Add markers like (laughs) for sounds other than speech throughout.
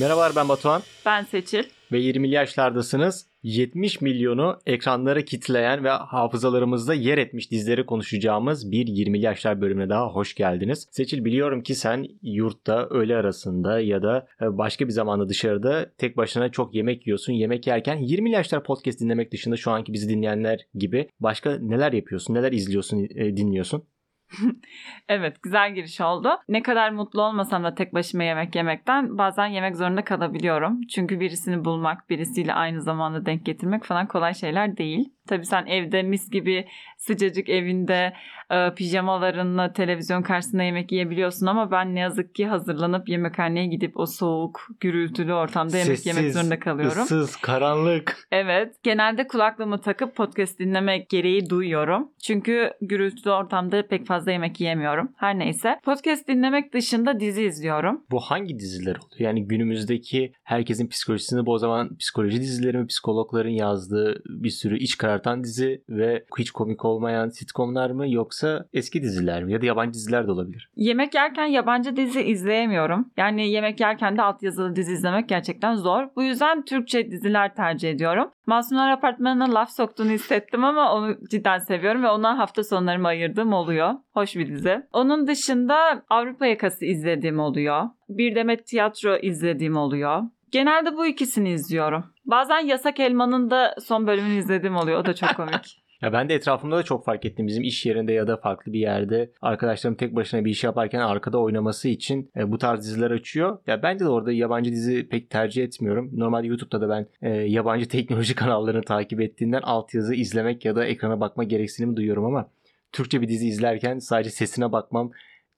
Merhabalar ben Batuhan Ben Seçil. ve 20'li yaşlardasınız. 70 milyonu ekranlara kitleyen ve hafızalarımızda yer etmiş dizileri konuşacağımız bir 20'li yaşlar bölümüne daha hoş geldiniz. Seçil biliyorum ki sen yurtta öğle arasında ya da e, başka bir zamanda dışarıda tek başına çok yemek yiyorsun. Yemek yerken 20'li yaşlar podcast dinlemek dışında şu anki bizi dinleyenler gibi başka neler yapıyorsun, neler izliyorsun, e, dinliyorsun? (laughs) Evet güzel giriş oldu. Ne kadar mutlu olmasam da tek başıma yemek yemekten bazen yemek zorunda kalabiliyorum. Çünkü birisini bulmak, birisiyle aynı zamanda denk getirmek falan kolay şeyler değil. Tabii sen evde mis gibi sıcacık evinde e, pijamalarınla televizyon karşısında yemek yiyebiliyorsun ama ben ne yazık ki hazırlanıp yemekhaneye gidip o soğuk, gürültülü ortamda yemek yemek Sessiz, zorunda kalıyorum. ıssız, karanlık. Evet. Genelde kulaklığımı takıp podcast dinlemek gereği duyuyorum. Çünkü gürültülü ortamda pek fazla yemek yiyemiyorum. Her neyse. Podcast dinlemek dışında dizi izliyorum. Bu hangi diziler oluyor? Yani günümüzdeki herkesin psikolojisini bozan psikoloji dizileri mi, psikologların yazdığı bir sürü iç karartan dizi ve hiç komik olmayan sitcomlar mı yoksa eski diziler mi ya da yabancı diziler de olabilir. Yemek yerken yabancı dizi izleyemiyorum. Yani yemek yerken de altyazılı dizi izlemek gerçekten zor. Bu yüzden Türkçe diziler tercih ediyorum. Masumlar Apartmanı'na laf soktuğunu hissettim ama onu cidden seviyorum ve ona hafta sonlarımı ayırdığım oluyor. Hoş bir dizi. Onun dışında Avrupa Yakası izlediğim oluyor. Bir demet tiyatro izlediğim oluyor. Genelde bu ikisini izliyorum. Bazen Yasak Elma'nın da son bölümünü izlediğim oluyor. O da çok komik. (laughs) Ya ben de etrafımda da çok fark ettim. Bizim iş yerinde ya da farklı bir yerde arkadaşlarım tek başına bir iş yaparken arkada oynaması için e, bu tarz diziler açıyor. Ya bence de orada yabancı dizi pek tercih etmiyorum. Normalde YouTube'da da ben e, yabancı (laughs) teknoloji kanallarını takip ettiğinden altyazı izlemek ya da ekrana bakma gereksinimi duyuyorum ama Türkçe bir dizi izlerken sadece sesine bakmam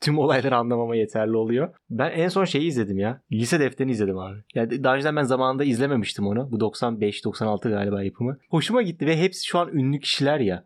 tüm olayları anlamama yeterli oluyor. Ben en son şeyi izledim ya. Lise defterini izledim abi. Yani daha önceden ben zamanında izlememiştim onu. Bu 95-96 galiba yapımı. Hoşuma gitti ve hepsi şu an ünlü kişiler ya.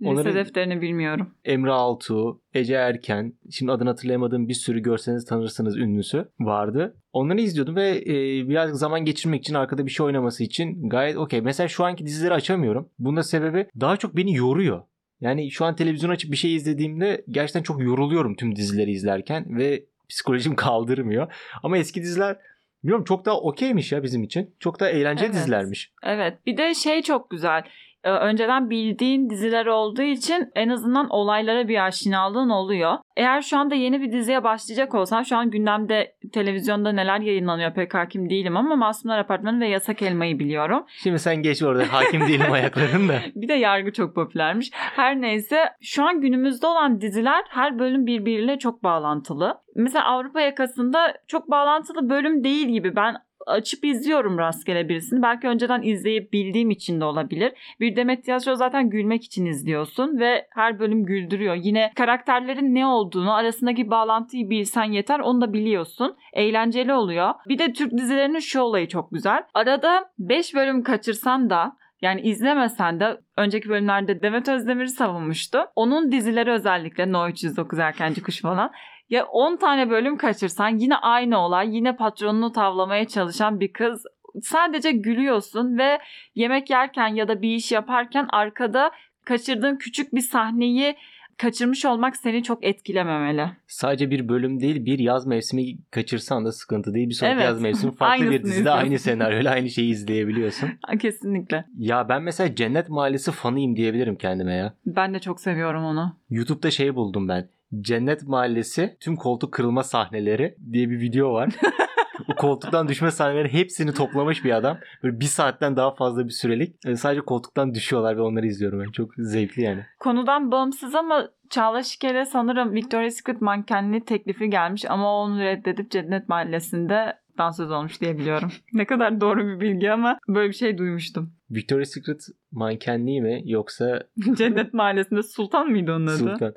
Lise Onların- defterini bilmiyorum. Emre Altuğ, Ece Erken, şimdi adını hatırlayamadığım bir sürü görseniz tanırsınız ünlüsü vardı. Onları izliyordum ve e, biraz zaman geçirmek için arkada bir şey oynaması için gayet okey. Mesela şu anki dizileri açamıyorum. Bunun da sebebi daha çok beni yoruyor. Yani şu an televizyon açıp bir şey izlediğimde gerçekten çok yoruluyorum tüm dizileri izlerken ve psikolojim (laughs) kaldırmıyor. Ama eski diziler bilmiyorum çok daha okeymiş ya bizim için. Çok daha eğlenceli Evet. dizilermiş. Evet. Bir de şey çok güzel. Önceden bildiğin diziler olduğu için en azından olaylara bir aşinalığın oluyor. Eğer şu anda yeni bir diziye başlayacak olsan şu an gündemde televizyonda neler yayınlanıyor pek hakim değilim ama Masumlar Apartmanı ve Yasak Elma'yı biliyorum. Şimdi sen geç orada hakim değilim (laughs) ayakların da. Bir de yargı çok popülermiş. Her neyse şu an günümüzde olan diziler her bölüm birbiriyle çok bağlantılı. Mesela Avrupa yakasında çok bağlantılı bölüm değil gibi. Ben açıp izliyorum rastgele birisini. Belki önceden izleyip bildiğim için de olabilir. Bir Demet Tiyatro zaten gülmek için izliyorsun ve her bölüm güldürüyor. Yine karakterlerin ne olduğunu, arasındaki bağlantıyı bilsen yeter onu da biliyorsun. Eğlenceli oluyor. Bir de Türk dizilerinin şu olayı çok güzel. Arada 5 bölüm kaçırsan da yani izlemesen de önceki bölümlerde Demet Özdemir'i savunmuştu. Onun dizileri özellikle No 309 Erkenci Kuş falan. Ya 10 tane bölüm kaçırsan yine aynı olay. Yine patronunu tavlamaya çalışan bir kız. Sadece gülüyorsun ve yemek yerken ya da bir iş yaparken arkada kaçırdığın küçük bir sahneyi kaçırmış olmak seni çok etkilememeli. sadece bir bölüm değil bir yaz mevsimi kaçırsan da sıkıntı değil. Bir sonraki Evet. yaz mevsimi farklı bir dizide aynı senaryoyla aynı şeyi izleyebiliyorsun. (laughs) Kesinlikle. Ya ben mesela Cennet Mahallesi fanıyım diyebilirim kendime ya. Ben de çok seviyorum onu. YouTube'da şey buldum ben. Cennet Mahallesi tüm koltuk kırılma sahneleri diye bir video var. (laughs) o koltuktan düşme sahneleri hepsini toplamış bir adam. Böyle bir saatten daha fazla bir sürelik. E, Sadece koltuktan düşüyorlar ve onları izliyorum ben. Çok zevkli yani. Konudan bağımsız ama Çağla Şikel'e sanırım Victoria's Secret mankenli teklifi gelmiş ama onu reddedip Cennet Mahallesi'nde dansöz olmuş diye biliyorum. (laughs) ne kadar doğru bir bilgi ama böyle bir şey duymuştum. Victoria's Secret mankenliği mi yoksa (laughs) Cennet Mahallesi'nde Sultan mıydı onun adı? Sultan?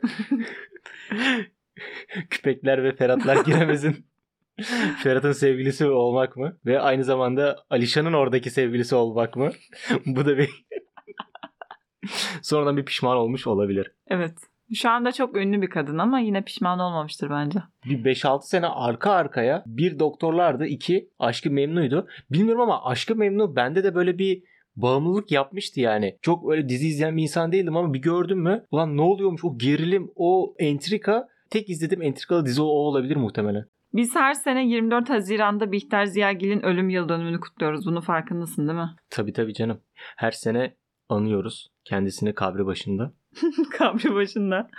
(laughs) Küpekler ve Ferhatlar giremezin (laughs) Ferhat'ın sevgilisi olmak mı? Ve aynı zamanda Alişan'ın oradaki sevgilisi olmak mı? (laughs) Bu da bir sonradan bir pişman olmuş olabilir. Evet. Şu anda çok ünlü bir kadın ama yine pişman olmamıştır bence. Bir 5-6 sene arka arkaya bir doktorlardı, iki aşkı memnuydu. Bilmiyorum ama aşkı memnu bende de böyle bir bağımlılık yapmıştı yani. Çok öyle dizi izleyen bir insan değildim ama bir gördüm mü? Ulan ne oluyormuş o gerilim, o entrika. Tek izlediğim entrikalı dizi o olabilir muhtemelen. Biz her sene 24 Haziran'da Bihter Ziyagil'in ölüm yıl dönümünü kutluyoruz. Bunun farkındasın değil mi? Tabii tabii canım. Her sene anıyoruz kendisini kabri başında. (laughs) kabri başında.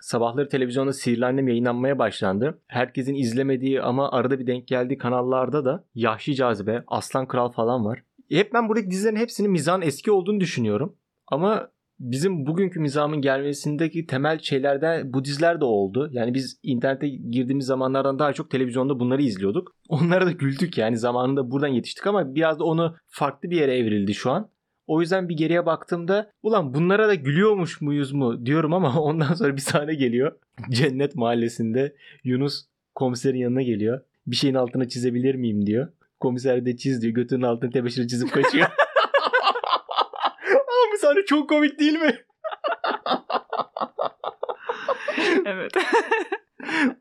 Sabahları televizyonda Sihirli Annem yayınlanmaya başlandı. Herkesin izlemediği ama arada bir denk geldiği kanallarda da Yahşi Cazibe, Aslan Kral falan var. E, hep ben buradaki dizilerin hepsinin mizahın eski olduğunu düşünüyorum. Ama bizim bugünkü mizahın gelmesindeki temel şeylerden bu diziler de oldu. Yani biz internete girdiğimiz zamanlardan daha çok televizyonda bunları izliyorduk. (laughs) Onlara da güldük yani zamanında buradan yetiştik ama biraz da onu farklı bir yere evrildi şu an. O yüzden bir geriye baktığımda ulan bunlara da gülüyormuş muyuz mu diyorum ama (laughs) ondan sonra bir sahne geliyor. (laughs) Cennet mahallesinde Yunus komiserin yanına geliyor. Bir şeyin altına çizebilir miyim diyor. Komiser de çiz diyor. Götünün altına tebeşiri çizip kaçıyor. Ama bu sahne çok komik değil mi? evet.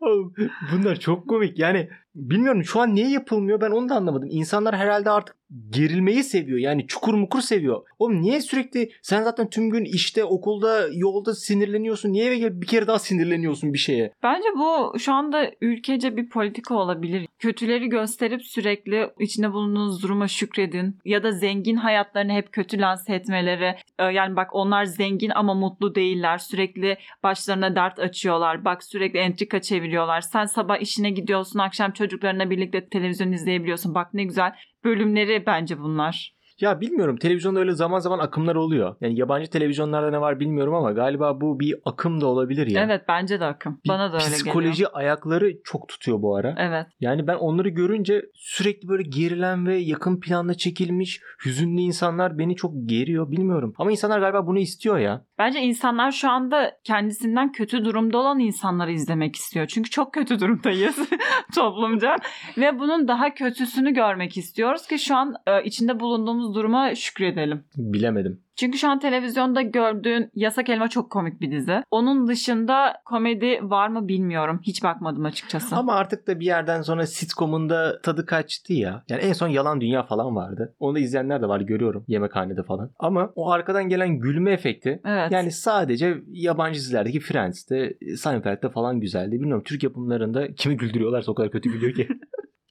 Oğlum, Bunlar çok komik. Yani bilmiyorum şu an niye yapılmıyor ben onu da anlamadım. İnsanlar herhalde artık gerilmeyi seviyor. Yani çukur mukur seviyor. Oğlum niye sürekli sen zaten tüm gün işte okulda yolda sinirleniyorsun. Niye eve bir kere daha sinirleniyorsun bir şeye? Bence bu şu anda ülkece bir politika olabilir. Kötüleri gösterip sürekli içinde bulunduğunuz duruma şükredin. Ya da zengin hayatlarını hep kötü lanse etmeleri. Ee, Yani bak onlar zengin ama mutlu değiller. Sürekli başlarına dert açıyorlar. Bak sürekli entrika çeviriyorlar. Sen sabah işine gidiyorsun. Akşam çocuklarına birlikte televizyon izleyebiliyorsun. Bak ne güzel bölümleri bence bunlar. Ya bilmiyorum televizyonda öyle zaman zaman akımlar oluyor. Yani yabancı televizyonlarda ne var bilmiyorum ama galiba bu bir akım da olabilir ya. Evet bence de akım. Bir Bana da öyle Psikoloji geliyor. ayakları çok tutuyor bu ara. Evet. Yani ben onları görünce sürekli böyle gerilen ve yakın planda çekilmiş hüzünlü insanlar beni çok geriyor bilmiyorum. Ama insanlar galiba bunu istiyor ya. Bence insanlar şu anda kendisinden kötü durumda olan insanları izlemek istiyor. Çünkü çok kötü durumdayız (laughs) toplumca ve bunun daha kötüsünü görmek istiyoruz ki şu an e, içinde bulunduğumuz duruma şükredelim. Bilemedim. Çünkü şu an televizyonda gördüğün Yasak Elma çok komik bir dizi. Onun dışında komedi var mı bilmiyorum. Hiç bakmadım açıkçası. Ama artık da bir yerden sonra sitcom'un da tadı kaçtı ya. Yani en son Yalan Dünya falan vardı. Onu da izleyenler de var görüyorum yemekhanede falan. Ama o arkadan gelen gülme efekti Evet. yani sadece yabancı dizilerdeki Friends'te, Seinfeld'de falan güzeldi. Bilmiyorum Türk yapımlarında kimi güldürüyorlarsa o kadar kötü gülüyor ki. (laughs)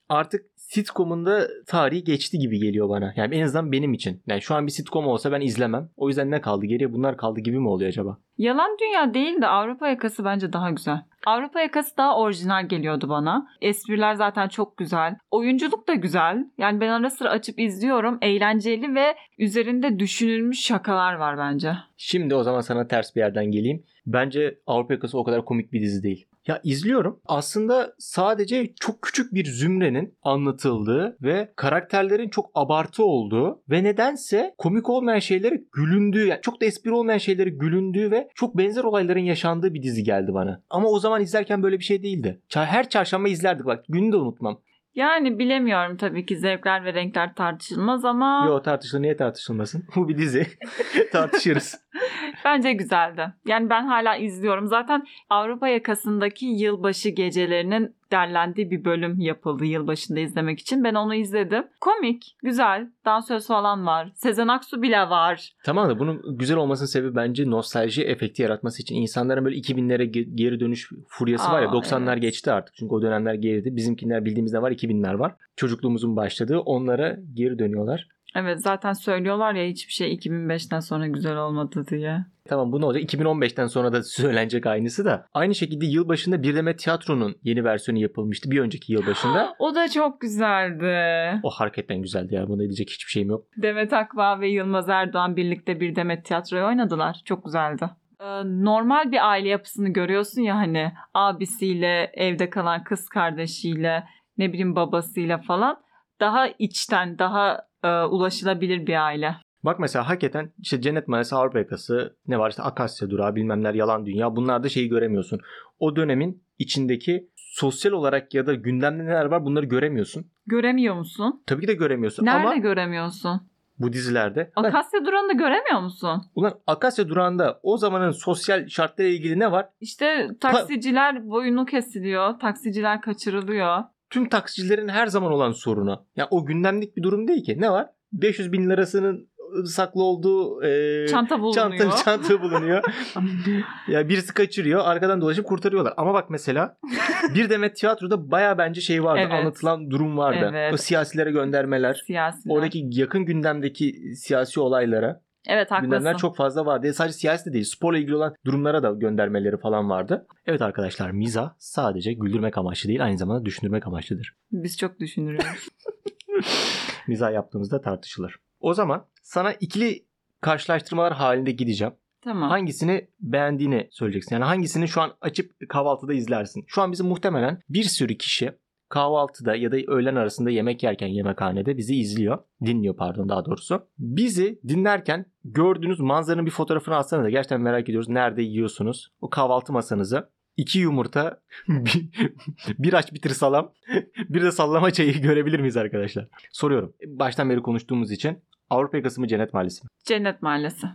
Artık sitcom'un da tarihi geçti gibi geliyor bana. Yani en azından benim için. Yani şu an bir sitcom olsa ben izlemem. O yüzden ne kaldı geriye bunlar kaldı gibi mi oluyor acaba? Yalan Dünya değil de Avrupa Yakası bence daha güzel. Avrupa Yakası daha orijinal geliyordu bana. Espriler zaten çok güzel. Oyunculuk da güzel. Yani ben ara sıra açıp izliyorum. Eğlenceli ve üzerinde düşünülmüş şakalar var bence. Şimdi o zaman sana ters bir yerden geleyim. Bence Avrupa Yakası o kadar komik bir dizi değil. Ya izliyorum. Aslında sadece çok küçük bir zümrenin anlatıldığı ve karakterlerin çok abartı olduğu ve nedense komik olmayan şeyleri gülündüğü, yani çok da espri olmayan şeyleri gülündüğü ve çok benzer olayların yaşandığı bir dizi geldi bana. Ama o zaman izlerken böyle bir şey değildi. Her çarşamba izlerdik bak. Günü de unutmam. Yani bilemiyorum tabii ki zevkler ve renkler tartışılmaz ama Yo tartışılır niye tartışılmasın? (laughs) Bu bir dizi. (laughs) Tartışırız. (laughs) bence güzeldi. Yani ben hala izliyorum. Zaten Avrupa yakasındaki yılbaşı gecelerinin derlendiği bir bölüm yapıldı yılbaşında izlemek için. Ben onu izledim. Komik, güzel, dansöz falan var. Sezen Aksu bile var. Tamam da bunun güzel olmasının sebebi bence nostalji efekti yaratması için. İnsanların böyle 2000'lere ge- geri dönüş furyası var ya Aa, 90'lar evet. geçti artık. Çünkü o dönemler geride. Bizimkiler bildiğimizde var 2000'ler var. Çocukluğumuzun başladığı onlara geri dönüyorlar. Evet zaten söylüyorlar ya hiçbir şey 2005'ten sonra güzel olmadı diye. Tamam bu ne olacak? 2015'ten sonra da (laughs) söylenecek aynısı da. Aynı şekilde yılbaşında Bir Demet Tiyatro'nun yeni versiyonu yapılmıştı. Bir önceki yılbaşında. (gasps) O da çok güzeldi. o hakikaten güzeldi ya. Buna diyecek hiçbir şeyim yok. Demet Akbağ ve Yılmaz Erdoğan birlikte bir Demet tiyatroyu oynadılar. Çok güzeldi. Ee, Normal bir aile yapısını görüyorsun ya hani abisiyle, evde kalan kız kardeşiyle, ne bileyim babasıyla falan. Daha içten, daha e, ulaşılabilir bir aile. Bak mesela hakikaten işte Cennet Mahallesi Avrupa Yakası ne var işte Akasya Durağı bilmemler Yalan Dünya bunlarda şeyi göremiyorsun. O dönemin içindeki sosyal olarak ya da gündemde neler var bunları göremiyorsun. Göremiyor musun? Tabii ki de göremiyorsun Nerede ama göremiyorsun? bu dizilerde. Akasya Duran'ı göremiyor musun? ulan Akasya Durağı'nda o zamanın sosyal şartlarıyla ilgili ne var? İşte taksiciler boyunu kesiliyor, taksiciler kaçırılıyor. Tüm taksicilerin her zaman olan sorunu. Ya o gündemlik bir durum değil ki. Ne var? 500 bin lirasının saklı olduğu e, Çanta bulunuyor. çanta, (laughs) çanta bulunuyor. (laughs) ya birisi kaçırıyor arkadan dolaşıp kurtarıyorlar. Ama bak mesela (laughs) bir demet tiyatroda baya bence şey vardı. Evet. Anlatılan durum vardı. Evet. O siyasilere göndermeler. Siyasiler. Oradaki yakın gündemdeki siyasi olaylara evet haklısın. gündemler çok fazla vardı. E, Sadece siyasi de değil sporla ilgili olan durumlara da göndermeleri falan vardı. Evet arkadaşlar mizah sadece güldürmek amaçlı değil aynı zamanda düşündürmek amaçlıdır. Biz çok düşünürüz. (laughs) (laughs) Mizah yaptığımızda tartışılır. O zaman sana ikili karşılaştırmalar halinde gideceğim. tamam. Hangisini beğendiğini söyleyeceksin. Yani hangisini şu an açıp kahvaltıda izlersin. Şu an bizi muhtemelen bir sürü kişi kahvaltıda ya da öğlen arasında yemek yerken yemekhanede bizi izliyor. Dinliyor pardon daha doğrusu. Bizi dinlerken gördüğünüz manzaranın bir fotoğrafını alsanız da gerçekten merak ediyoruz. Nerede yiyorsunuz? O kahvaltı masanızı. iki yumurta, (laughs) bir, bir aç bitir salam, (laughs) bir de sallama çayı görebilir miyiz arkadaşlar? Soruyorum. Baştan beri konuştuğumuz için Avrupa Yakası mı Cennet Mahallesi mi? Cennet Mahallesi.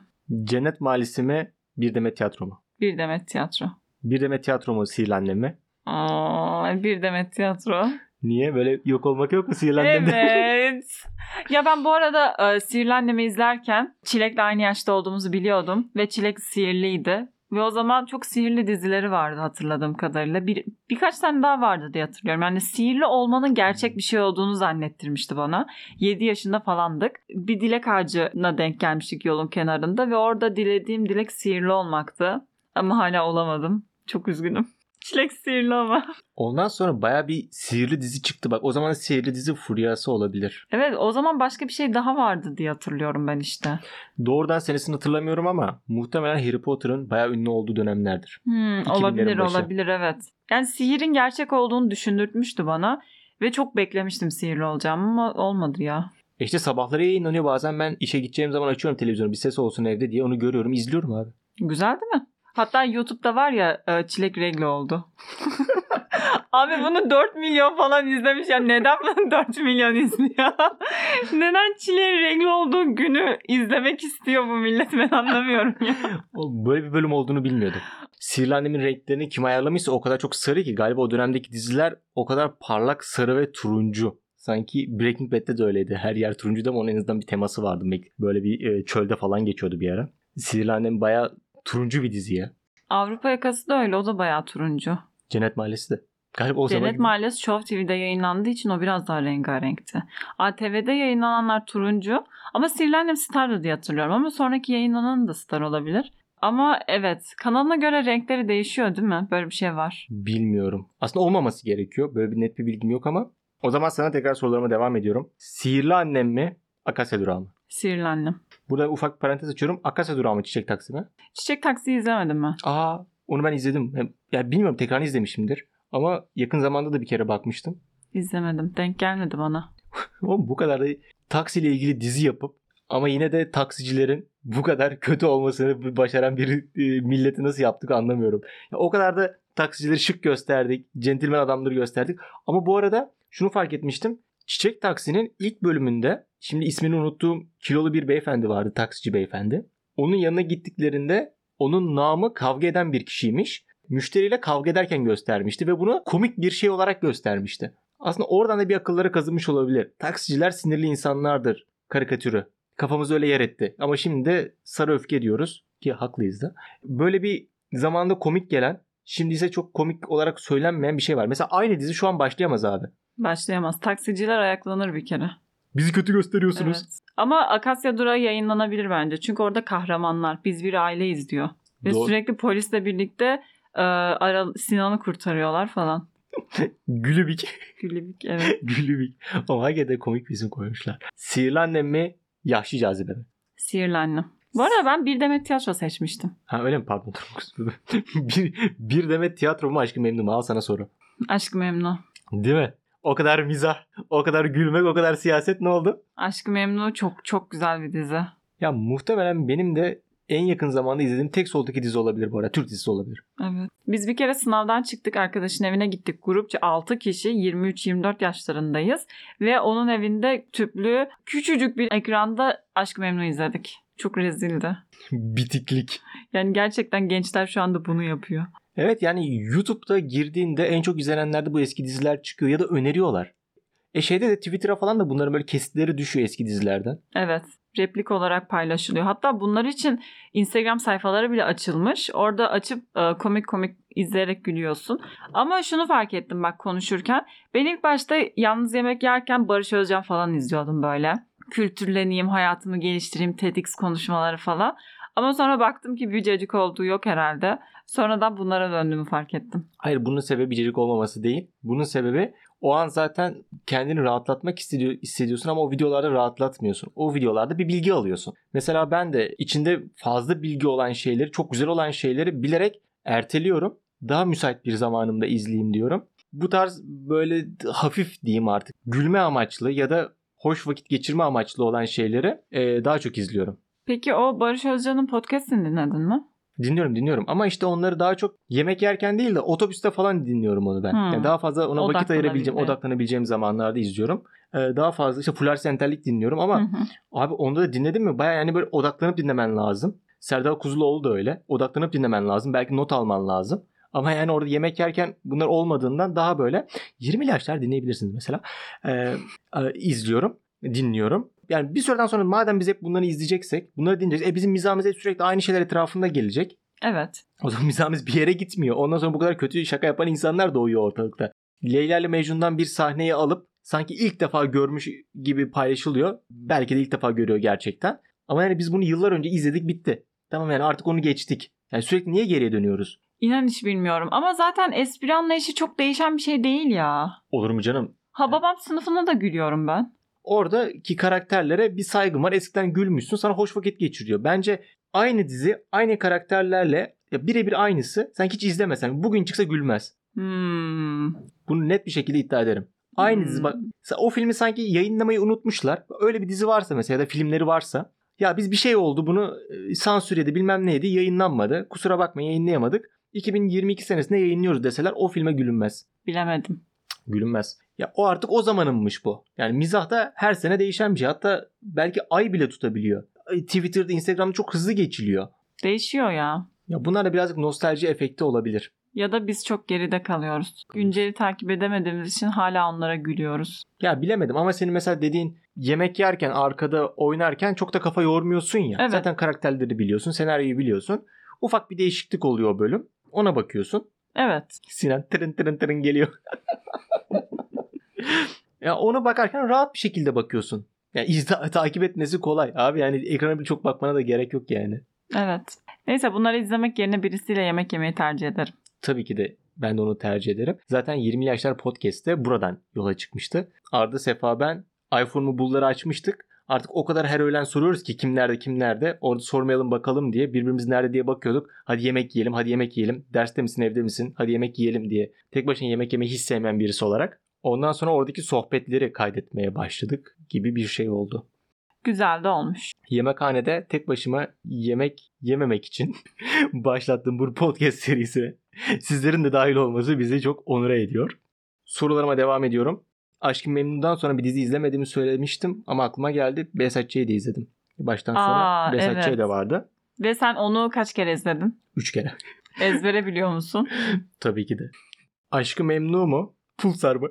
Cennet Mahallesi mi Bir Demet Tiyatro mu? Bir Demet Tiyatro. Bir Demet Tiyatro mu Sihirli Annem mi? Aa, bir Demet Tiyatro. Niye? Böyle yok olmak yok mu Sihirli Annem'de? Evet. ya ben bu arada e, Sihirli Annem'i izlerken Çilek'le aynı yaşta olduğumuzu biliyordum. Ve Çilek sihirliydi. Ve o zaman çok sihirli dizileri vardı hatırladığım kadarıyla. Bir, birkaç tane daha vardı diye hatırlıyorum. Yani sihirli olmanın gerçek bir şey olduğunu zannettirmişti bana. 7 yaşında falandık. Bir dilek ağacına denk gelmiştik yolun kenarında. Ve orada dilediğim dilek sihirli olmaktı. Ama hala olamadım. Çok üzgünüm. Çilek sihirli ama. Ondan sonra baya bir sihirli dizi çıktı. Bak o zaman sihirli dizi furyası olabilir. Evet o zaman başka bir şey daha vardı diye hatırlıyorum ben işte. Doğrudan senesini hatırlamıyorum ama muhtemelen Harry Potter'ın baya ünlü olduğu dönemlerdir. Hmm, 2000'lerin olabilir başı. olabilir evet. Yani sihirin gerçek olduğunu düşündürtmüştü bana. Ve çok beklemiştim sihirli olacağım ama olmadı ya. E işte sabahları yayınlanıyor bazen ben işe gideceğim zaman açıyorum televizyonu bir ses olsun evde diye onu görüyorum izliyorum abi. Güzel değil mi? Hatta YouTube'da var ya e, çilek regli oldu. (laughs) Abi bunu 4 milyon falan izlemiş ya neden bunu (laughs) 4 milyon izliyor? (laughs) neden çileğin regli olduğu günü izlemek istiyor bu millet ben anlamıyorum ya. Böyle bir bölüm olduğunu bilmiyordum. Sihirli Annem'in renklerini kim ayarlamışsa o kadar çok sarı ki galiba o dönemdeki diziler o kadar parlak sarı ve turuncu. Sanki Breaking Bad'de de öyleydi. Her yer turuncuydu ama onun en azından bir teması vardı. Böyle bir e, çölde falan geçiyordu bir ara. Sihirli Annem baya turuncu bir dizi ya. Avrupa yakası da öyle o da bayağı turuncu. Cennet Mahallesi de. Galiba o zaman Cennet Mahallesi Show TV'de yayınlandığı için o biraz daha rengarenkti. ATV'de yayınlananlar turuncu ama Sihirli Annem Star'dı diye hatırlıyorum ama sonraki yayınlanan da Star olabilir. Ama evet kanalına göre renkleri değişiyor değil mi? Böyle bir şey var. bilmiyorum. Aslında olmaması gerekiyor. Böyle bir net bir bilgim yok ama. O zaman sana tekrar sorularıma devam ediyorum. Sihirli Annem mi? Akasya Durağı mı? Sihirli Annem. Burada ufak parantez açıyorum. Akasya Durağı mı? Çiçek Taksi mi? Çiçek Taksi'yi izlemedim mi? Aa onu ben izledim. Ya bilmiyorum tekrarını izlemişimdir. Ama yakın zamanda da bir kere bakmıştım. İzlemedim. Denk gelmedi bana. (laughs) Oğlum bu kadar da taksiyle ilgili dizi yapıp ama yine de taksicilerin bu kadar kötü olmasını başaran bir e, milleti nasıl yaptık anlamıyorum. Ya, o kadar da taksicileri şık gösterdik. Centilmen adamları gösterdik. Ama bu arada şunu fark etmiştim. Çiçek Taksi'nin ilk bölümünde şimdi ismini unuttuğum kilolu bir beyefendi vardı. Taksici beyefendi. Onun yanına gittiklerinde onun namı kavga eden bir kişiymiş. Müşteriyle kavga ederken göstermişti ve bunu komik bir şey olarak göstermişti. Aslında oradan da bir akılları kazınmış olabilir. Taksiciler sinirli insanlardır karikatürü. Kafamız öyle yer etti. Ama şimdi de sarı öfke diyoruz ki haklıyız da. Böyle bir zamanda komik gelen şimdi ise çok komik olarak söylenmeyen bir şey var. Mesela aynı dizi şu an başlayamaz abi. Başlayamaz. Taksiciler ayaklanır bir kere. Bizi kötü gösteriyorsunuz. Evet. Ama Akasya Durağı yayınlanabilir bence. Çünkü orada kahramanlar. Biz bir aileyiz diyor. Ve Doğru. sürekli polisle birlikte e, Sinan'ı kurtarıyorlar falan. (laughs) Gülübik. Gülübük evet. (laughs) Gülübik. Ama hakikaten komik bir isim koymuşlar. Sihirli annem mi? Yaşlı cazibe mi? Sihirli Annem. Bu arada ben bir demet tiyatro seçmiştim. Ha öyle mi? Pardon. (laughs) bir, bir demet tiyatro mu aşkı memnun mu? Al sana soru. Aşk Memnu. Değil mi? O kadar mizah, o kadar gülmek, o kadar siyaset ne oldu? Aşk Memnu çok çok güzel bir dizi. Ya muhtemelen benim de en yakın zamanda izlediğim tek soldaki dizi olabilir bu arada. Türk dizisi olabilir. Evet. Biz bir kere sınavdan çıktık arkadaşın evine gittik. Grupça 6 kişi 23-24 yaşlarındayız. Ve onun evinde tüplü küçücük bir ekranda Aşk Memnu izledik. Çok rezildi. Bitiklik. Yani gerçekten gençler şu anda bunu yapıyor. Evet yani YouTube'da girdiğinde en çok izlenenlerde bu eski diziler çıkıyor ya da öneriyorlar. E şeyde de Twitter'a falan da bunların böyle kesitleri düşüyor eski dizilerden. Evet. Replik olarak paylaşılıyor. Hatta bunlar için Instagram sayfaları bile açılmış. Orada açıp e, komik komik izleyerek gülüyorsun. Ama şunu fark ettim bak konuşurken. Ben ilk başta yalnız yemek yerken Barış Özcan falan izliyordum böyle. Kültürleneyim, hayatımı geliştireyim, TEDx konuşmaları falan. Ama sonra baktım ki cacık olduğu yok herhalde. Sonradan bunlara döndüğümü fark ettim. Hayır bunun sebebi içerik olmaması değil. Bunun sebebi o an zaten kendini rahatlatmak hissediyor, hissediyorsun ama o videolarda rahatlatmıyorsun. O videolarda bir bilgi alıyorsun. Mesela ben de içinde fazla bilgi olan şeyleri, çok güzel olan şeyleri bilerek erteliyorum. Daha müsait bir zamanımda izleyeyim diyorum. Bu tarz böyle hafif diyeyim artık gülme amaçlı ya da hoş vakit geçirme amaçlı olan şeyleri e, daha çok izliyorum. Peki o Barış Özcan'ın podcastini dinledin mi? Dinliyorum dinliyorum ama işte onları daha çok yemek yerken değil de otobüste falan dinliyorum onu ben. Hmm. Yani daha fazla ona vakit ayırabileceğim, odaklanabileceğim zamanlarda izliyorum. Ee, daha fazla işte Fular Senterlik dinliyorum ama Hı hı. abi onda da dinledin mi? Baya yani böyle odaklanıp dinlemen lazım. Serdar Kuzuloğlu da öyle. Odaklanıp dinlemen lazım. Belki not alman lazım. Ama yani orada yemek yerken bunlar olmadığından daha böyle 20 yaşlar dinleyebilirsiniz mesela. Ee, e, izliyorum, dinliyorum. Yani bir süreden sonra madem biz hep bunları izleyeceksek, bunları dinleyeceğiz. E bizim mizahımız hep sürekli aynı şeyler etrafında gelecek. Evet. O zaman (laughs) mizahımız bir yere gitmiyor. Ondan sonra bu kadar kötü şaka yapan insanlar doğuyor ortalıkta. Leyla ile Mecnun'dan bir sahneyi alıp sanki ilk defa görmüş gibi paylaşılıyor. Belki de ilk defa görüyor gerçekten. Ama yani biz bunu yıllar önce izledik bitti. Tamam yani artık onu geçtik. Yani sürekli niye geriye dönüyoruz? İnan hiç bilmiyorum. Ama zaten espri anlayışı çok değişen bir şey değil ya. Olur mu canım? Ha babam sınıfına da gülüyorum ben. Oradaki karakterlere bir saygım var. Eskiden gülmüşsün sana hoş vakit geçiriyor. Bence aynı dizi aynı karakterlerle birebir aynısı. Sen hiç izlemesen bugün çıksa gülmez. Hmm. Bunu net bir şekilde iddia ederim. Aynı Hmm. dizi bak. O filmi sanki yayınlamayı unutmuşlar. Öyle bir dizi varsa mesela ya da filmleri varsa. Ya biz bir şey oldu bunu e, sansür yedi bilmem neydi yayınlanmadı. Kusura bakmayın yayınlayamadık. 2022 senesinde yayınlıyoruz deseler o filme gülünmez. Bilemedim. Gülünmez. Ya o artık o zamanınmış bu. Yani mizah da her sene değişen bir şey. Hatta belki ay bile tutabiliyor. Twitter'da, Instagram'da çok hızlı geçiliyor. Değişiyor ya. Ya bunlar da birazcık nostalji efekti olabilir. Ya da biz çok geride kalıyoruz. Günceli takip edemediğimiz için hala onlara gülüyoruz. Ya bilemedim ama senin mesela dediğin yemek yerken arkada oynarken çok da kafa yormuyorsun ya. Evet. Zaten karakterleri biliyorsun, senaryoyu biliyorsun. Ufak bir değişiklik oluyor o bölüm. Ona bakıyorsun. Evet. Sinan tırın tırın tırın geliyor. (laughs) ya ona bakarken rahat bir şekilde bakıyorsun. Yani izle, (laughs) takip etmesi kolay. Abi yani ekrana çok bakmana da gerek yok yani. Evet. Neyse bunları izlemek yerine birisiyle yemek yemeyi tercih ederim. Tabii ki de ben de onu tercih ederim. Zaten 20 Yaşlar Podcast'te buradan yola çıkmıştı. Arda Sefa ben iPhone'u bulları açmıştık. Artık o kadar her öğlen soruyoruz ki kim nerede kim nerede. Orada sormayalım bakalım diye. Birbirimiz nerede diye bakıyorduk. Hadi yemek yiyelim hadi yemek yiyelim. Derste misin evde misin? Hadi yemek yiyelim diye. Tek başına yemek yemeyi hiç sevmeyen birisi olarak. Ondan sonra oradaki sohbetleri kaydetmeye başladık gibi bir şey oldu. Güzel de olmuş. Yemekhanede tek başıma yemek yememek için (laughs) başlattığım bu podcast serisi. Sizlerin de dahil olması bizi çok onur ediyor. Sorularıma devam ediyorum. Aşkın Memnun'dan sonra bir dizi izlemediğimi söylemiştim ama aklıma geldi. Behzatçı'yı da izledim. Baştan sona Aa, Behzatçı'ya evet. da vardı. Ve sen onu kaç kere izledin? Üç kere. Ezbere biliyor musun? (laughs) Tabii ki de. Aşkı Memnu mu? Pulsar mı?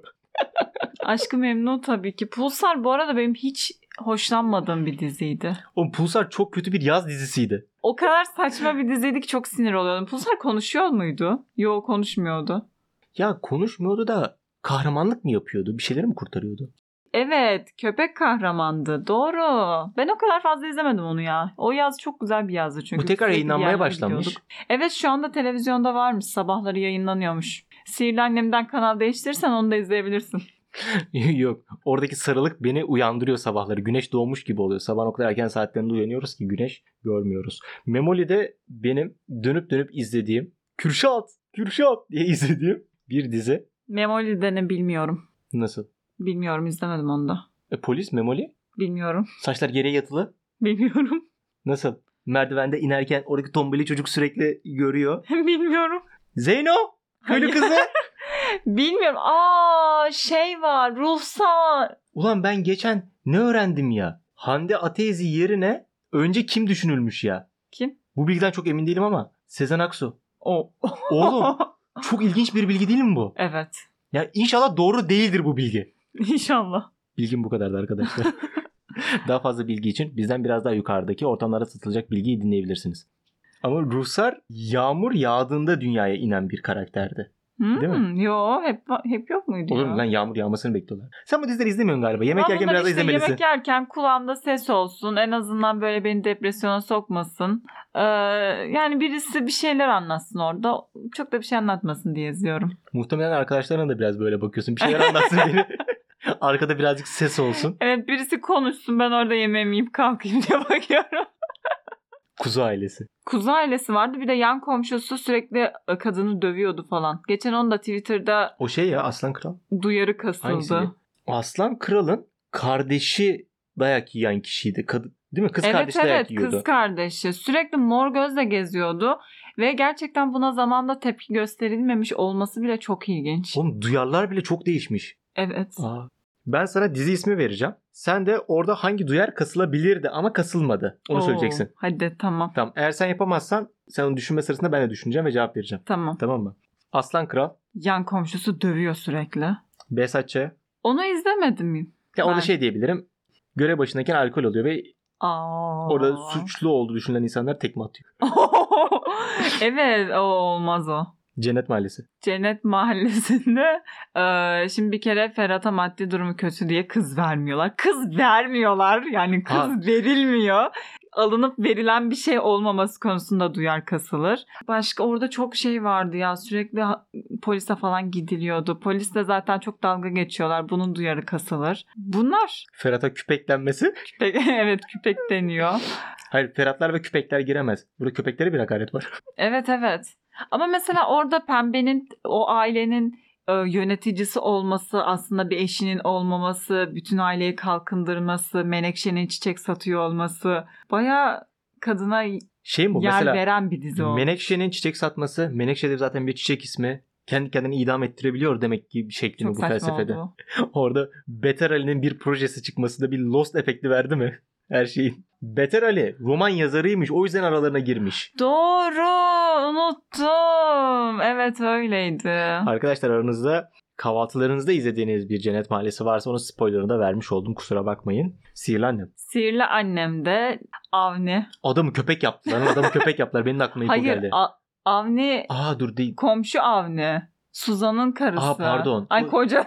Aşkı Memnu tabii ki. Pulsar bu arada benim hiç hoşlanmadığım bir diziydi. O Pulsar çok kötü bir yaz dizisiydi. O kadar saçma bir diziydi ki çok sinir oluyordum. Pulsar konuşuyor muydu? Yok konuşmuyordu. Ya konuşmuyordu da kahramanlık mı yapıyordu? Bir şeyleri mi kurtarıyordu? Evet köpek kahramandı. Doğru. Ben o kadar fazla izlemedim onu ya. O yaz çok güzel bir yazdı çünkü. Bu tekrar yayınlanmaya yerlere başlanmış. gidiyorduk. Evet şu anda televizyonda varmış. Sabahları yayınlanıyormuş. Sihirli Annem'den kanal değiştirirsen onu da izleyebilirsin. (laughs) (laughs) Yok. Oradaki sarılık beni uyandırıyor sabahları. Güneş doğmuş gibi oluyor. Sabah o kadar erken saatlerinde uyanıyoruz ki güneş görmüyoruz. Memoli'de benim dönüp dönüp izlediğim Kürşat, Kürşat diye izlediğim bir dizi. Memoli'de ne bilmiyorum. Nasıl? Bilmiyorum izlemedim onu da. E, polis Memoli. Bilmiyorum. (laughs) Saçlar geriye yatılı. Bilmiyorum. Nasıl? Merdivende inerken oradaki tombili çocuk sürekli görüyor. bilmiyorum. Zeyno! Köylü Hayır. kızı! (laughs) Bilmiyorum. Aa şey var. Ruhsar. Ulan ben geçen ne öğrendim ya? Hande Atezi yerine önce kim düşünülmüş ya? Kim? Bu bilgiden çok emin değilim ama Sezen Aksu. O. Oğlum (laughs) çok ilginç bir bilgi değil mi bu? evet. Ya inşallah doğru değildir bu bilgi. İnşallah. Bilgim bu kadardı arkadaşlar. (laughs) daha fazla bilgi için bizden biraz daha yukarıdaki ortamlarda satılacak bilgiyi dinleyebilirsiniz. Ama Ruslar yağmur yağdığında dünyaya inen bir karakterdi. Hmm, Değil mi? Yo hep hep yok muydu Olur ya? mu lan yağmur yağmasını bekliyorlar. Sen bu dizileri izlemiyorsun galiba. Yemek yerken biraz işte izlemelisin. Yemek yerken kulağımda ses olsun. En azından böyle beni depresyona sokmasın. Ee, yani birisi bir şeyler anlatsın orada. Çok da bir şey anlatmasın diye izliyorum. Muhtemelen arkadaşlarına da biraz böyle bakıyorsun. Bir şeyler anlatsın (laughs) beni. Arkada birazcık ses olsun. Evet birisi konuşsun ben orada yemeğimi yiyip kalkayım diye (laughs) bakıyorum. Kuzu ailesi. Kuzu ailesi vardı. Bir de yan komşusu sürekli kadını dövüyordu falan. Geçen onu da Twitter'da O şey ya Aslan Kral. duyarı kasıldı. Hangisi? Aslan Kral'ın kardeşi dayak yiyen kişiydi. Kadın, değil mi? Kız evet kardeşi evet dayak yiyordu. kız kardeşi. Sürekli mor gözle geziyordu. Ve gerçekten buna zamanda tepki gösterilmemiş olması bile çok ilginç. Oğlum duyarlar bile çok değişmiş. Evet. Aa. Ben sana dizi ismi vereceğim. Sen de orada hangi duyar kasılabilirdi ama kasılmadı. Onu Oo, söyleyeceksin. Hadi tamam. Tamam. Eğer sen yapamazsan sen onu düşünme sırasında ben de düşüneceğim ve cevap vereceğim. Tamam. Tamam mı? Aslan Kral, Yan komşusu dövüyor sürekli. Behzatçı. Onu izlemedim. Ya orada Ben- şey diyebilirim. Görev başındayken alkol oluyor ve Aa. orada suçlu olduğu düşünülen insanlar tekme atıyor. (laughs) evet o olmaz o. Cennet Mahallesi. Cennet Mahallesi'nde (laughs) eee, şimdi bir kere Ferhat'a maddi durumu kötü diye kız vermiyorlar. Kız vermiyorlar yani kız Ha. verilmiyor. Alınıp verilen bir şey olmaması konusunda duyar kasılır. Başka orada çok şey vardı ya sürekli ha- polise falan gidiliyordu. Polis de zaten çok dalga geçiyorlar. Bunun duyarı kasılır. Bunlar Ferhat'a küpeklenmesi. küpek, (laughs) evet küpek deniyor. Hayır Ferhatlar ve küpekler giremez. Burada köpeklere bir hakaret var. Evet evet. Ama mesela orada pembenin o ailenin e, yöneticisi olması aslında bir eşinin olmaması, bütün aileyi kalkındırması, Menekşe'nin çiçek satıyor olması baya kadına Şey mi bu? yer Mesela veren bir dizi oldu. Menekşe'nin çiçek satması. Menekşe de zaten bir çiçek ismi. Kendi kendini idam ettirebiliyor demek ki bir şekli mi Çok bu felsefede. oldu. (laughs) Orada Beter Ali'nin bir projesi çıkması da bir Lost efekti verdi mi? Her şeyin. Beter Ali roman yazarıymış. O yüzden aralarına girmiş. Doğru unuttum. Evet öyleydi. Arkadaşlar aranızda kahvaltılarınızda izlediğiniz bir Cennet Mahallesi varsa onun spoilerını da vermiş oldum. Kusura bakmayın. Sihirli annem. Sihirli annem de Avni. Adamı köpek yaptılar. Adamı köpek yaptılar. Benim de aklıma ilk Hayır geldi. A- Avni Aa dur değil. komşu Avni. Suzan'ın karısı. Aa, pardon. Ay koca.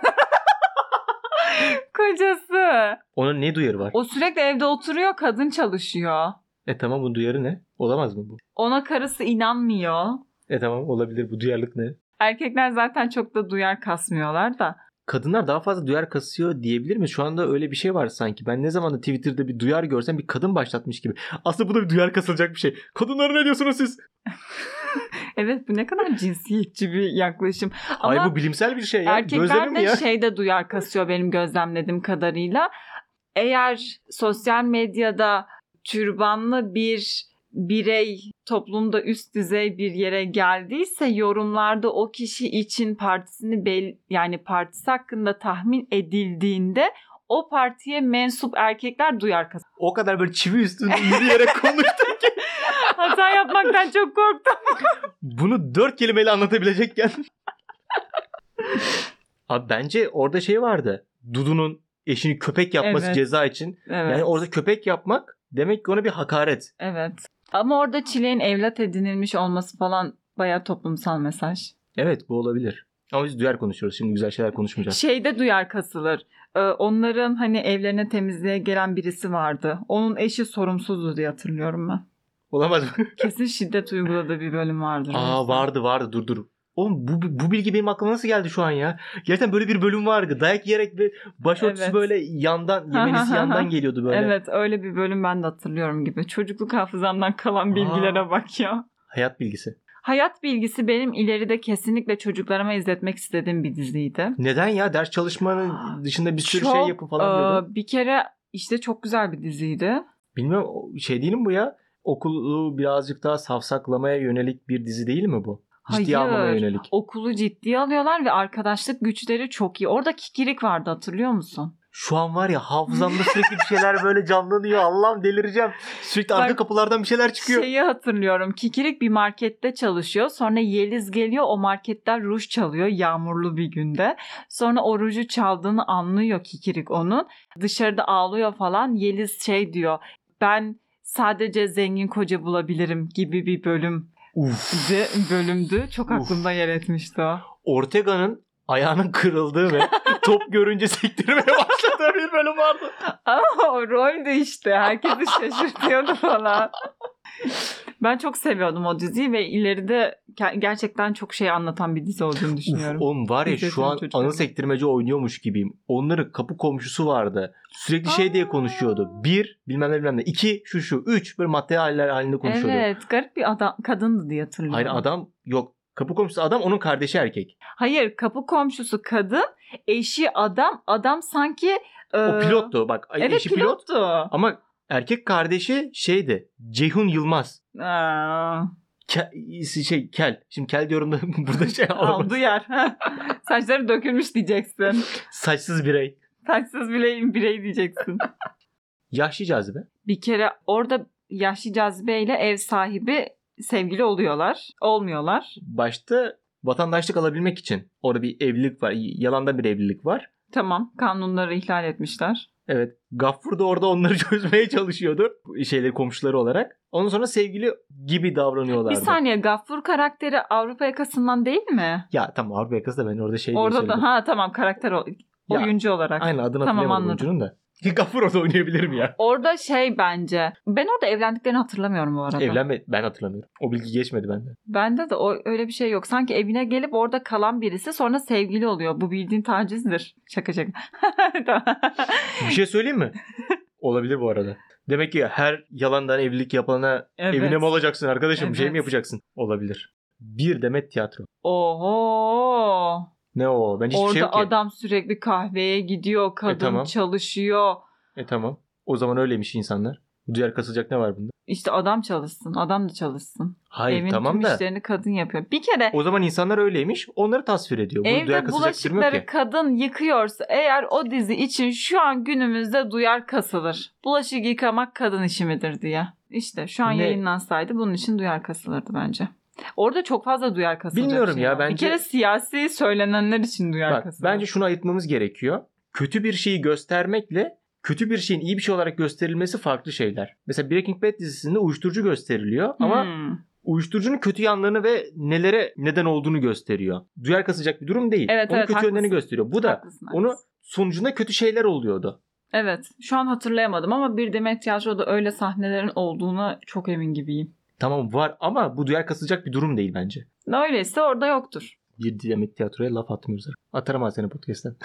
Kocası. Onun ne duyarı var? O sürekli evde oturuyor kadın çalışıyor. E tamam bu duyarı ne? Olamaz mı bu? Ona karısı inanmıyor. E tamam olabilir. Bu duyarlık ne? Erkekler zaten çok da duyar kasmıyorlar da. Kadınlar daha fazla duyar kasıyor diyebilir mi? Şu anda öyle bir şey var sanki. Ben ne zaman da Twitter'da bir duyar görsem bir kadın başlatmış gibi. Aslında bu da bir duyar kasılacak bir şey. Kadınlara ne diyorsunuz siz? (laughs) (laughs) Evet bu ne kadar cinsiyetçi bir yaklaşım. Ama Ay bu bilimsel bir şey ya. erkekler Gözlemim de ya? şeyde duyar kasıyor benim gözlemlediğim kadarıyla. Eğer sosyal medyada türbanlı bir birey toplumda üst düzey bir yere geldiyse yorumlarda o kişi için partisini bel yani partisi hakkında tahmin edildiğinde o partiye mensup erkekler duyar kasıyor. O kadar böyle çivi üstünde yürüyerek (laughs) konuştum ki. Hata yapmaktan çok korktum. Bunu dört kelimeyle anlatabilecekken. Abi bence orada şey vardı. Dudu'nun eşini köpek yapması Evet. ceza için. Evet. Yani orada köpek yapmak demek ki ona bir hakaret. Evet. Ama orada Çile'nin evlat edinilmiş olması falan bayağı toplumsal mesaj. Evet bu olabilir. Ama biz duyar konuşuyoruz. Şimdi güzel şeyler konuşmayacağız. Şeyde duyar kasılır. Ee, onların hani evlerine temizliğe gelen birisi vardı. Onun eşi sorumsuzdu diye hatırlıyorum ben. Olamaz mı? (laughs) Kesin şiddet uyguladığı bir bölüm vardır. Aa vardı vardı dur dur. Oğlum bu, bu bilgi benim aklıma nasıl geldi şu an ya? Gerçekten böyle bir bölüm vardı. Dayak yiyerek ve başörtüsü Evet. böyle yandan, (laughs) yemenisi yandan geliyordu böyle. Evet öyle bir bölüm ben de hatırlıyorum gibi. Çocukluk hafızamdan kalan bilgilere Aa. bak ya. Hayat bilgisi. Hayat bilgisi benim ileride kesinlikle çocuklarıma izletmek istediğim bir diziydi. Neden ya? Ders çalışmanın dışında bir sürü Çok, şey yapın falan diyordu. e, bir kere işte çok güzel bir diziydi. Bilmiyorum şey değil mi bu ya? Okulu birazcık daha safsaklamaya yönelik bir dizi değil mi bu? Ciddiye Hayır. almamaya yönelik. Okulu ciddiye alıyorlar ve arkadaşlık güçleri çok iyi. Orada kikirik vardı hatırlıyor musun? Şu an var ya hafızamda sürekli bir şeyler böyle canlanıyor. Allah'ım delireceğim. Sürekli arka Bak, kapılardan bir şeyler çıkıyor. Şeyi hatırlıyorum. Kikirik bir markette çalışıyor. Sonra Yeliz geliyor o marketten ruj çalıyor yağmurlu bir günde. Sonra o ruju çaldığını anlıyor Kikirik onun. Dışarıda ağlıyor falan. Yeliz şey diyor. Ben sadece zengin koca bulabilirim gibi bir bölüm Uf. de bölümdü. Çok aklımda yer etmişti o. Ortega'nın ayağının kırıldığı ve top görünce sektirmeye başladığı bir bölüm vardı. Ama o roldü işte. Herkesi şaşırtıyordu falan. Ben çok seviyordum o diziyi ve ileride ge- gerçekten çok şey anlatan bir dizi olduğunu düşünüyorum. Uf, oğlum var ya İzletin şu an çocukları. anı sektirmece oynuyormuş gibiyim. Onların kapı komşusu vardı. Sürekli şey diye Aa. konuşuyordu. Bir bilmem ne bilmem ne. İki şu şu. Üç böyle madde haller halinde konuşuyordu. Evet garip bir adam kadındı diye hatırlıyorum. Hayır adam yok. Kapı komşusu adam onun kardeşi erkek. Hayır kapı komşusu kadın eşi adam adam sanki O pilottu bak. Evet eşi pilot. pilottu. Ama erkek kardeşi şeydi. Ceyhun Yılmaz. Aa, Ke, şey kel. Şimdi kel diyorum da (laughs) burada şey aldı yer. (laughs) Saçları dökülmüş diyeceksin. Saçsız birey. Saçsız birey, birey diyeceksin. (laughs) Yaşlı cazibe. Bir kere orada yaşlı cazibeyle ev sahibi sevgili oluyorlar. Olmuyorlar. Başta vatandaşlık alabilmek için orada bir evlilik var. Yalandan bir evlilik var. Tamam kanunları ihlal etmişler. Evet. Gaffur da orada onları (laughs) çözmeye çalışıyordu. Şeyleri komşuları olarak. Ondan sonra sevgili gibi davranıyorlardı. Bir saniye Gaffur karakteri Avrupa yakasından değil mi? Ya tamam Avrupa yakası da ben orada şey Orada da ha tamam karakter o- oyuncu olarak. Aynen adını Tamam, hatırlayamadım oyuncunun da. Gaffur orada oynayabilirim ya. Orada şey bence. Ben orada evlendiklerini hatırlamıyorum bu arada. Evlenme ben hatırlamıyorum. O bilgi geçmedi bende. Bende de o öyle bir şey yok. Sanki evine gelip orada kalan birisi sonra sevgili oluyor. Bu bildiğin tacizdir. Şaka şaka. (laughs) Bir şey söyleyeyim mi? Olabilir bu arada. Demek ki her yalandan evlilik yapana Evet. evine mi olacaksın arkadaşım bir şey mi Evet. yapacaksın? Olabilir. Bir demet tiyatro. Oho. Ne o? Bence hiçbir Orada şey yok ki. adam sürekli kahveye gidiyor. Kadın tamam. çalışıyor. E tamam. O zaman öyleymiş insanlar. Bu diğer kasılacak ne var bunda? İşte adam çalışsın. Adam da çalışsın. Hayır Evin tamam tüm da. işlerini kadın yapıyor. Bir kere O zaman insanlar öyleymiş. Onları tasvir ediyor. Bu duyar Evde kasılacak durum yok bulaşıkları ki. kadın yıkıyorsa eğer o dizi için şu an günümüzde duyar kasılır. Bulaşık yıkamak kadın işi midir diye. İşte şu an Ne? yayınlansaydı bunun için duyar kasılırdı bence. Orada çok fazla duyar kasılacak Bilmiyorum şey ya, var. Bir bence- kere siyasi söylenenler için duyar Bak kasılır. bence şunu ayırtmamız gerekiyor. Kötü bir şeyi göstermekle kötü bir şeyin iyi bir şey olarak gösterilmesi farklı şeyler. Mesela Breaking Bad dizisinde uyuşturucu gösteriliyor ama Hmm. uyuşturucunun kötü yanlarını ve nelere neden olduğunu gösteriyor. Duyar kasacak bir durum değil. Evet, Onun evet, kötü yönlerini haklısın. gösteriyor. Bu da Haklısın, onu sonucunda kötü şeyler oluyordu. Evet şu an hatırlayamadım ama bir Demet Tiyatro'da öyle sahnelerin olduğuna çok emin gibiyim. Tamam var ama bu duyar kasacak bir durum değil bence. Öyleyse orada yoktur. Bir dinamit tiyatroya laf atmıyoruz. Atarım ha seni podcast'ten.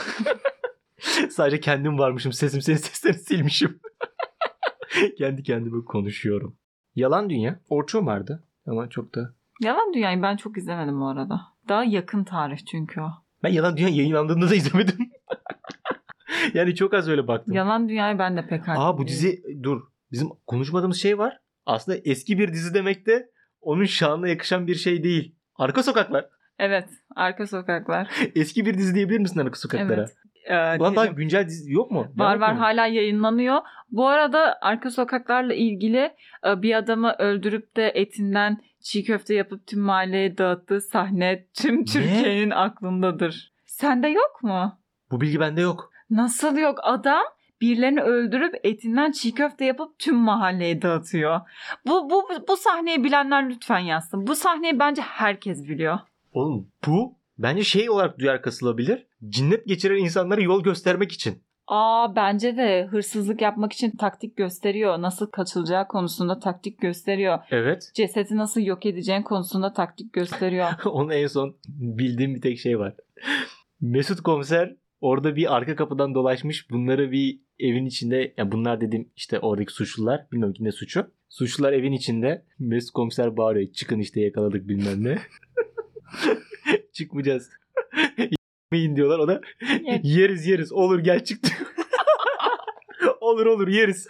(laughs) Sadece kendim varmışım. Sesim senin seslerini silmişim. (laughs) Kendi kendime konuşuyorum. Yalan Dünya. Orçun vardı. Ama çok da... Yalan Dünya'yı ben çok izlemedim bu arada. Daha yakın tarih çünkü o. Ben Yalan Dünya yayınlandığında da izlemedim. (laughs) yani çok az öyle baktım. Yalan Dünya'yı ben de pek Aa bu dizi... Dur. Bizim konuşmadığımız şey var. Aslında eski bir dizi demek de onun şanına yakışan bir şey değil. Arka Sokaklar. Evet. Arka Sokaklar. (laughs) Eski bir dizi diyebilir misin Arka Sokaklara? Evet. Ee, Ulan daha güncel dizi yok mu? var var mi? hala yayınlanıyor. Bu arada Arka Sokaklarla ilgili e, bir adamı öldürüp de etinden çiğ köfte yapıp tüm mahalleye dağıttığı sahne tüm Türkiye'nin aklındadır. Sende yok mu? Bu bilgi bende yok. Nasıl yok? Adam birilerini öldürüp etinden çiğ köfte yapıp tüm mahalleye dağıtıyor. Bu, bu, bu sahneyi bilenler lütfen yazsın. Bu sahneyi bence herkes biliyor. Oğlum bu bence şey olarak duyar kasılabilir. Cinnet geçiren insanlara yol göstermek için. Aa bence de hırsızlık yapmak için taktik gösteriyor. Nasıl kaçılacağı konusunda taktik gösteriyor. Evet. Cesedi nasıl yok edeceğin konusunda taktik gösteriyor. (laughs) Onun en son bildiğim bir tek şey var. Mesut komiser orada bir arka kapıdan dolaşmış. Bunları bir evin içinde yani bunlar dedim işte oradaki suçlular. Bilmiyorum ki ne suçu. Suçlular evin içinde. Mesut komiser bağırıyor. Çıkın işte yakaladık bilmem ne. (laughs) Çıkmayacağız. (laughs) Yemeyin diyorlar. O da Yer. yeriz yeriz. Olur gel çık diyor. (laughs) olur olur yeriz.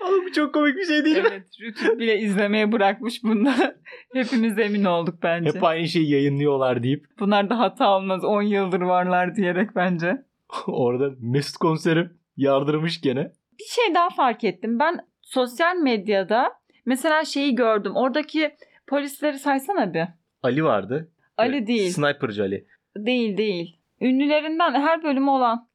Oğlum bu çok komik bir şey değil mi? evet Rütük bile izlemeye bırakmış bunda. Hepimiz emin olduk bence. Hep aynı şeyi yayınlıyorlar deyip. Bunlar da hata olmaz 10 yıldır varlar diyerek bence. (laughs) Orada Mesut konserim yardırmış gene. Bir şey daha fark ettim. Ben sosyal medyada mesela şeyi gördüm. Oradaki polisleri saysana bir. Ali vardı. Ali değil. Sniperci Ali. Değil değil. Ünlülerinden her bölümü olan.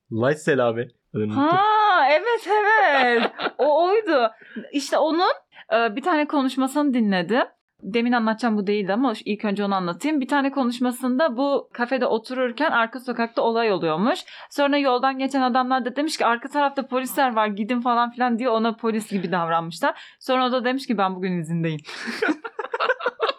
Adını unuttum. Ha evet evet. o oydu. İşte onun e, bir tane konuşmasını dinledim. Demin anlatacağım bu değildi ama ilk önce onu anlatayım. Bir tane konuşmasında bu kafede otururken arka sokakta olay oluyormuş. Sonra yoldan geçen adamlar da demiş ki arka tarafta polisler var gidin falan filan diye ona polis gibi davranmışlar. Sonra o da demiş ki ben bugün izindeyim. (laughs)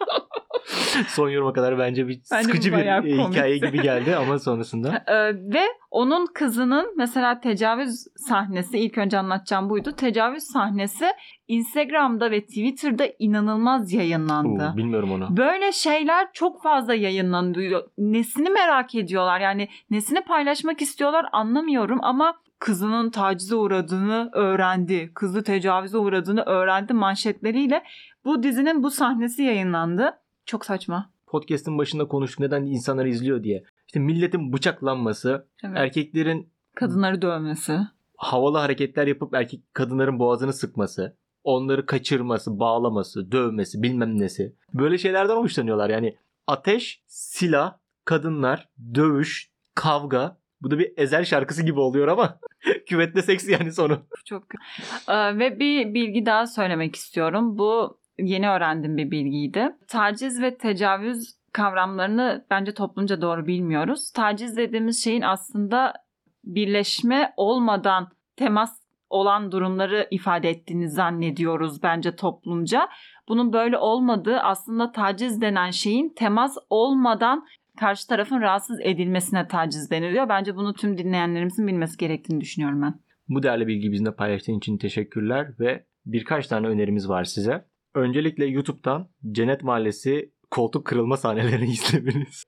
(laughs) Son yoruma kadar bence bir Bence sıkıcı bir e, hikaye komikti. gibi geldi ama sonrasında. (laughs) Ee, ve onun kızının mesela tecavüz sahnesi ilk önce anlatacağım buydu. Tecavüz sahnesi Instagram'da ve Twitter'da inanılmaz yayınlandı. Oo, bilmiyorum onu. Böyle şeyler çok fazla yayınlanıyor. Nesini merak ediyorlar yani nesini paylaşmak istiyorlar anlamıyorum ama kızının tacize uğradığını öğrendi. Kızı tecavüze uğradığını öğrendi manşetleriyle bu dizinin bu sahnesi yayınlandı. Çok saçma. Podcast'ın başında konuştuk neden insanlar izliyor diye. İşte milletin bıçaklanması, Evet. erkeklerin Kadınları dövmesi. havalı hareketler yapıp erkek kadınların boğazını sıkması, onları kaçırması, bağlaması, dövmesi, bilmem nesi. Böyle şeylerden hoşlanıyorlar. Yani ateş, silah, kadınlar, dövüş, kavga. Bu da bir ezel şarkısı gibi oluyor ama (laughs) küvetle seks yani sonu. Çok Ee, ve bir bilgi daha söylemek istiyorum. Bu yeni öğrendiğim bir bilgiydi. Taciz ve tecavüz kavramlarını bence toplumca doğru bilmiyoruz. Taciz dediğimiz şeyin aslında birleşme olmadan temas olan durumları ifade ettiğini zannediyoruz bence toplumca. Bunun böyle olmadığı aslında taciz denen şeyin temas olmadan karşı tarafın rahatsız edilmesine taciz deniliyor. Bence bunu tüm dinleyenlerimizin bilmesi gerektiğini düşünüyorum ben. Bu değerli bilgiyi bizimle paylaştığın için teşekkürler ve birkaç tane önerimiz var size. Öncelikle YouTube'dan Cennet Mahallesi koltuk kırılma sahnelerini (laughs) izlemeniz.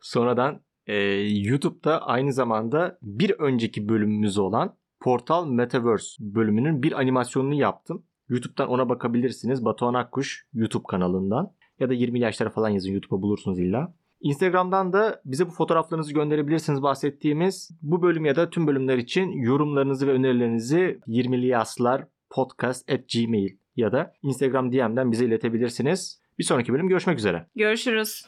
Sonradan e, YouTube'da aynı zamanda bir önceki bölümümüz olan Portal Metaverse bölümünün bir animasyonunu yaptım. YouTube'dan ona bakabilirsiniz. Batuhan Akkuş YouTube kanalından. Ya da 20 yaşlara falan yazın YouTube'a bulursunuz illa. Instagram'dan da bize bu fotoğraflarınızı gönderebilirsiniz bahsettiğimiz bu bölüm ya da tüm bölümler için yorumlarınızı ve önerilerinizi 20'li yaslar podcast at gmail ya da Instagram DM'den bize iletebilirsiniz. Bir sonraki bölüm görüşmek üzere. Görüşürüz.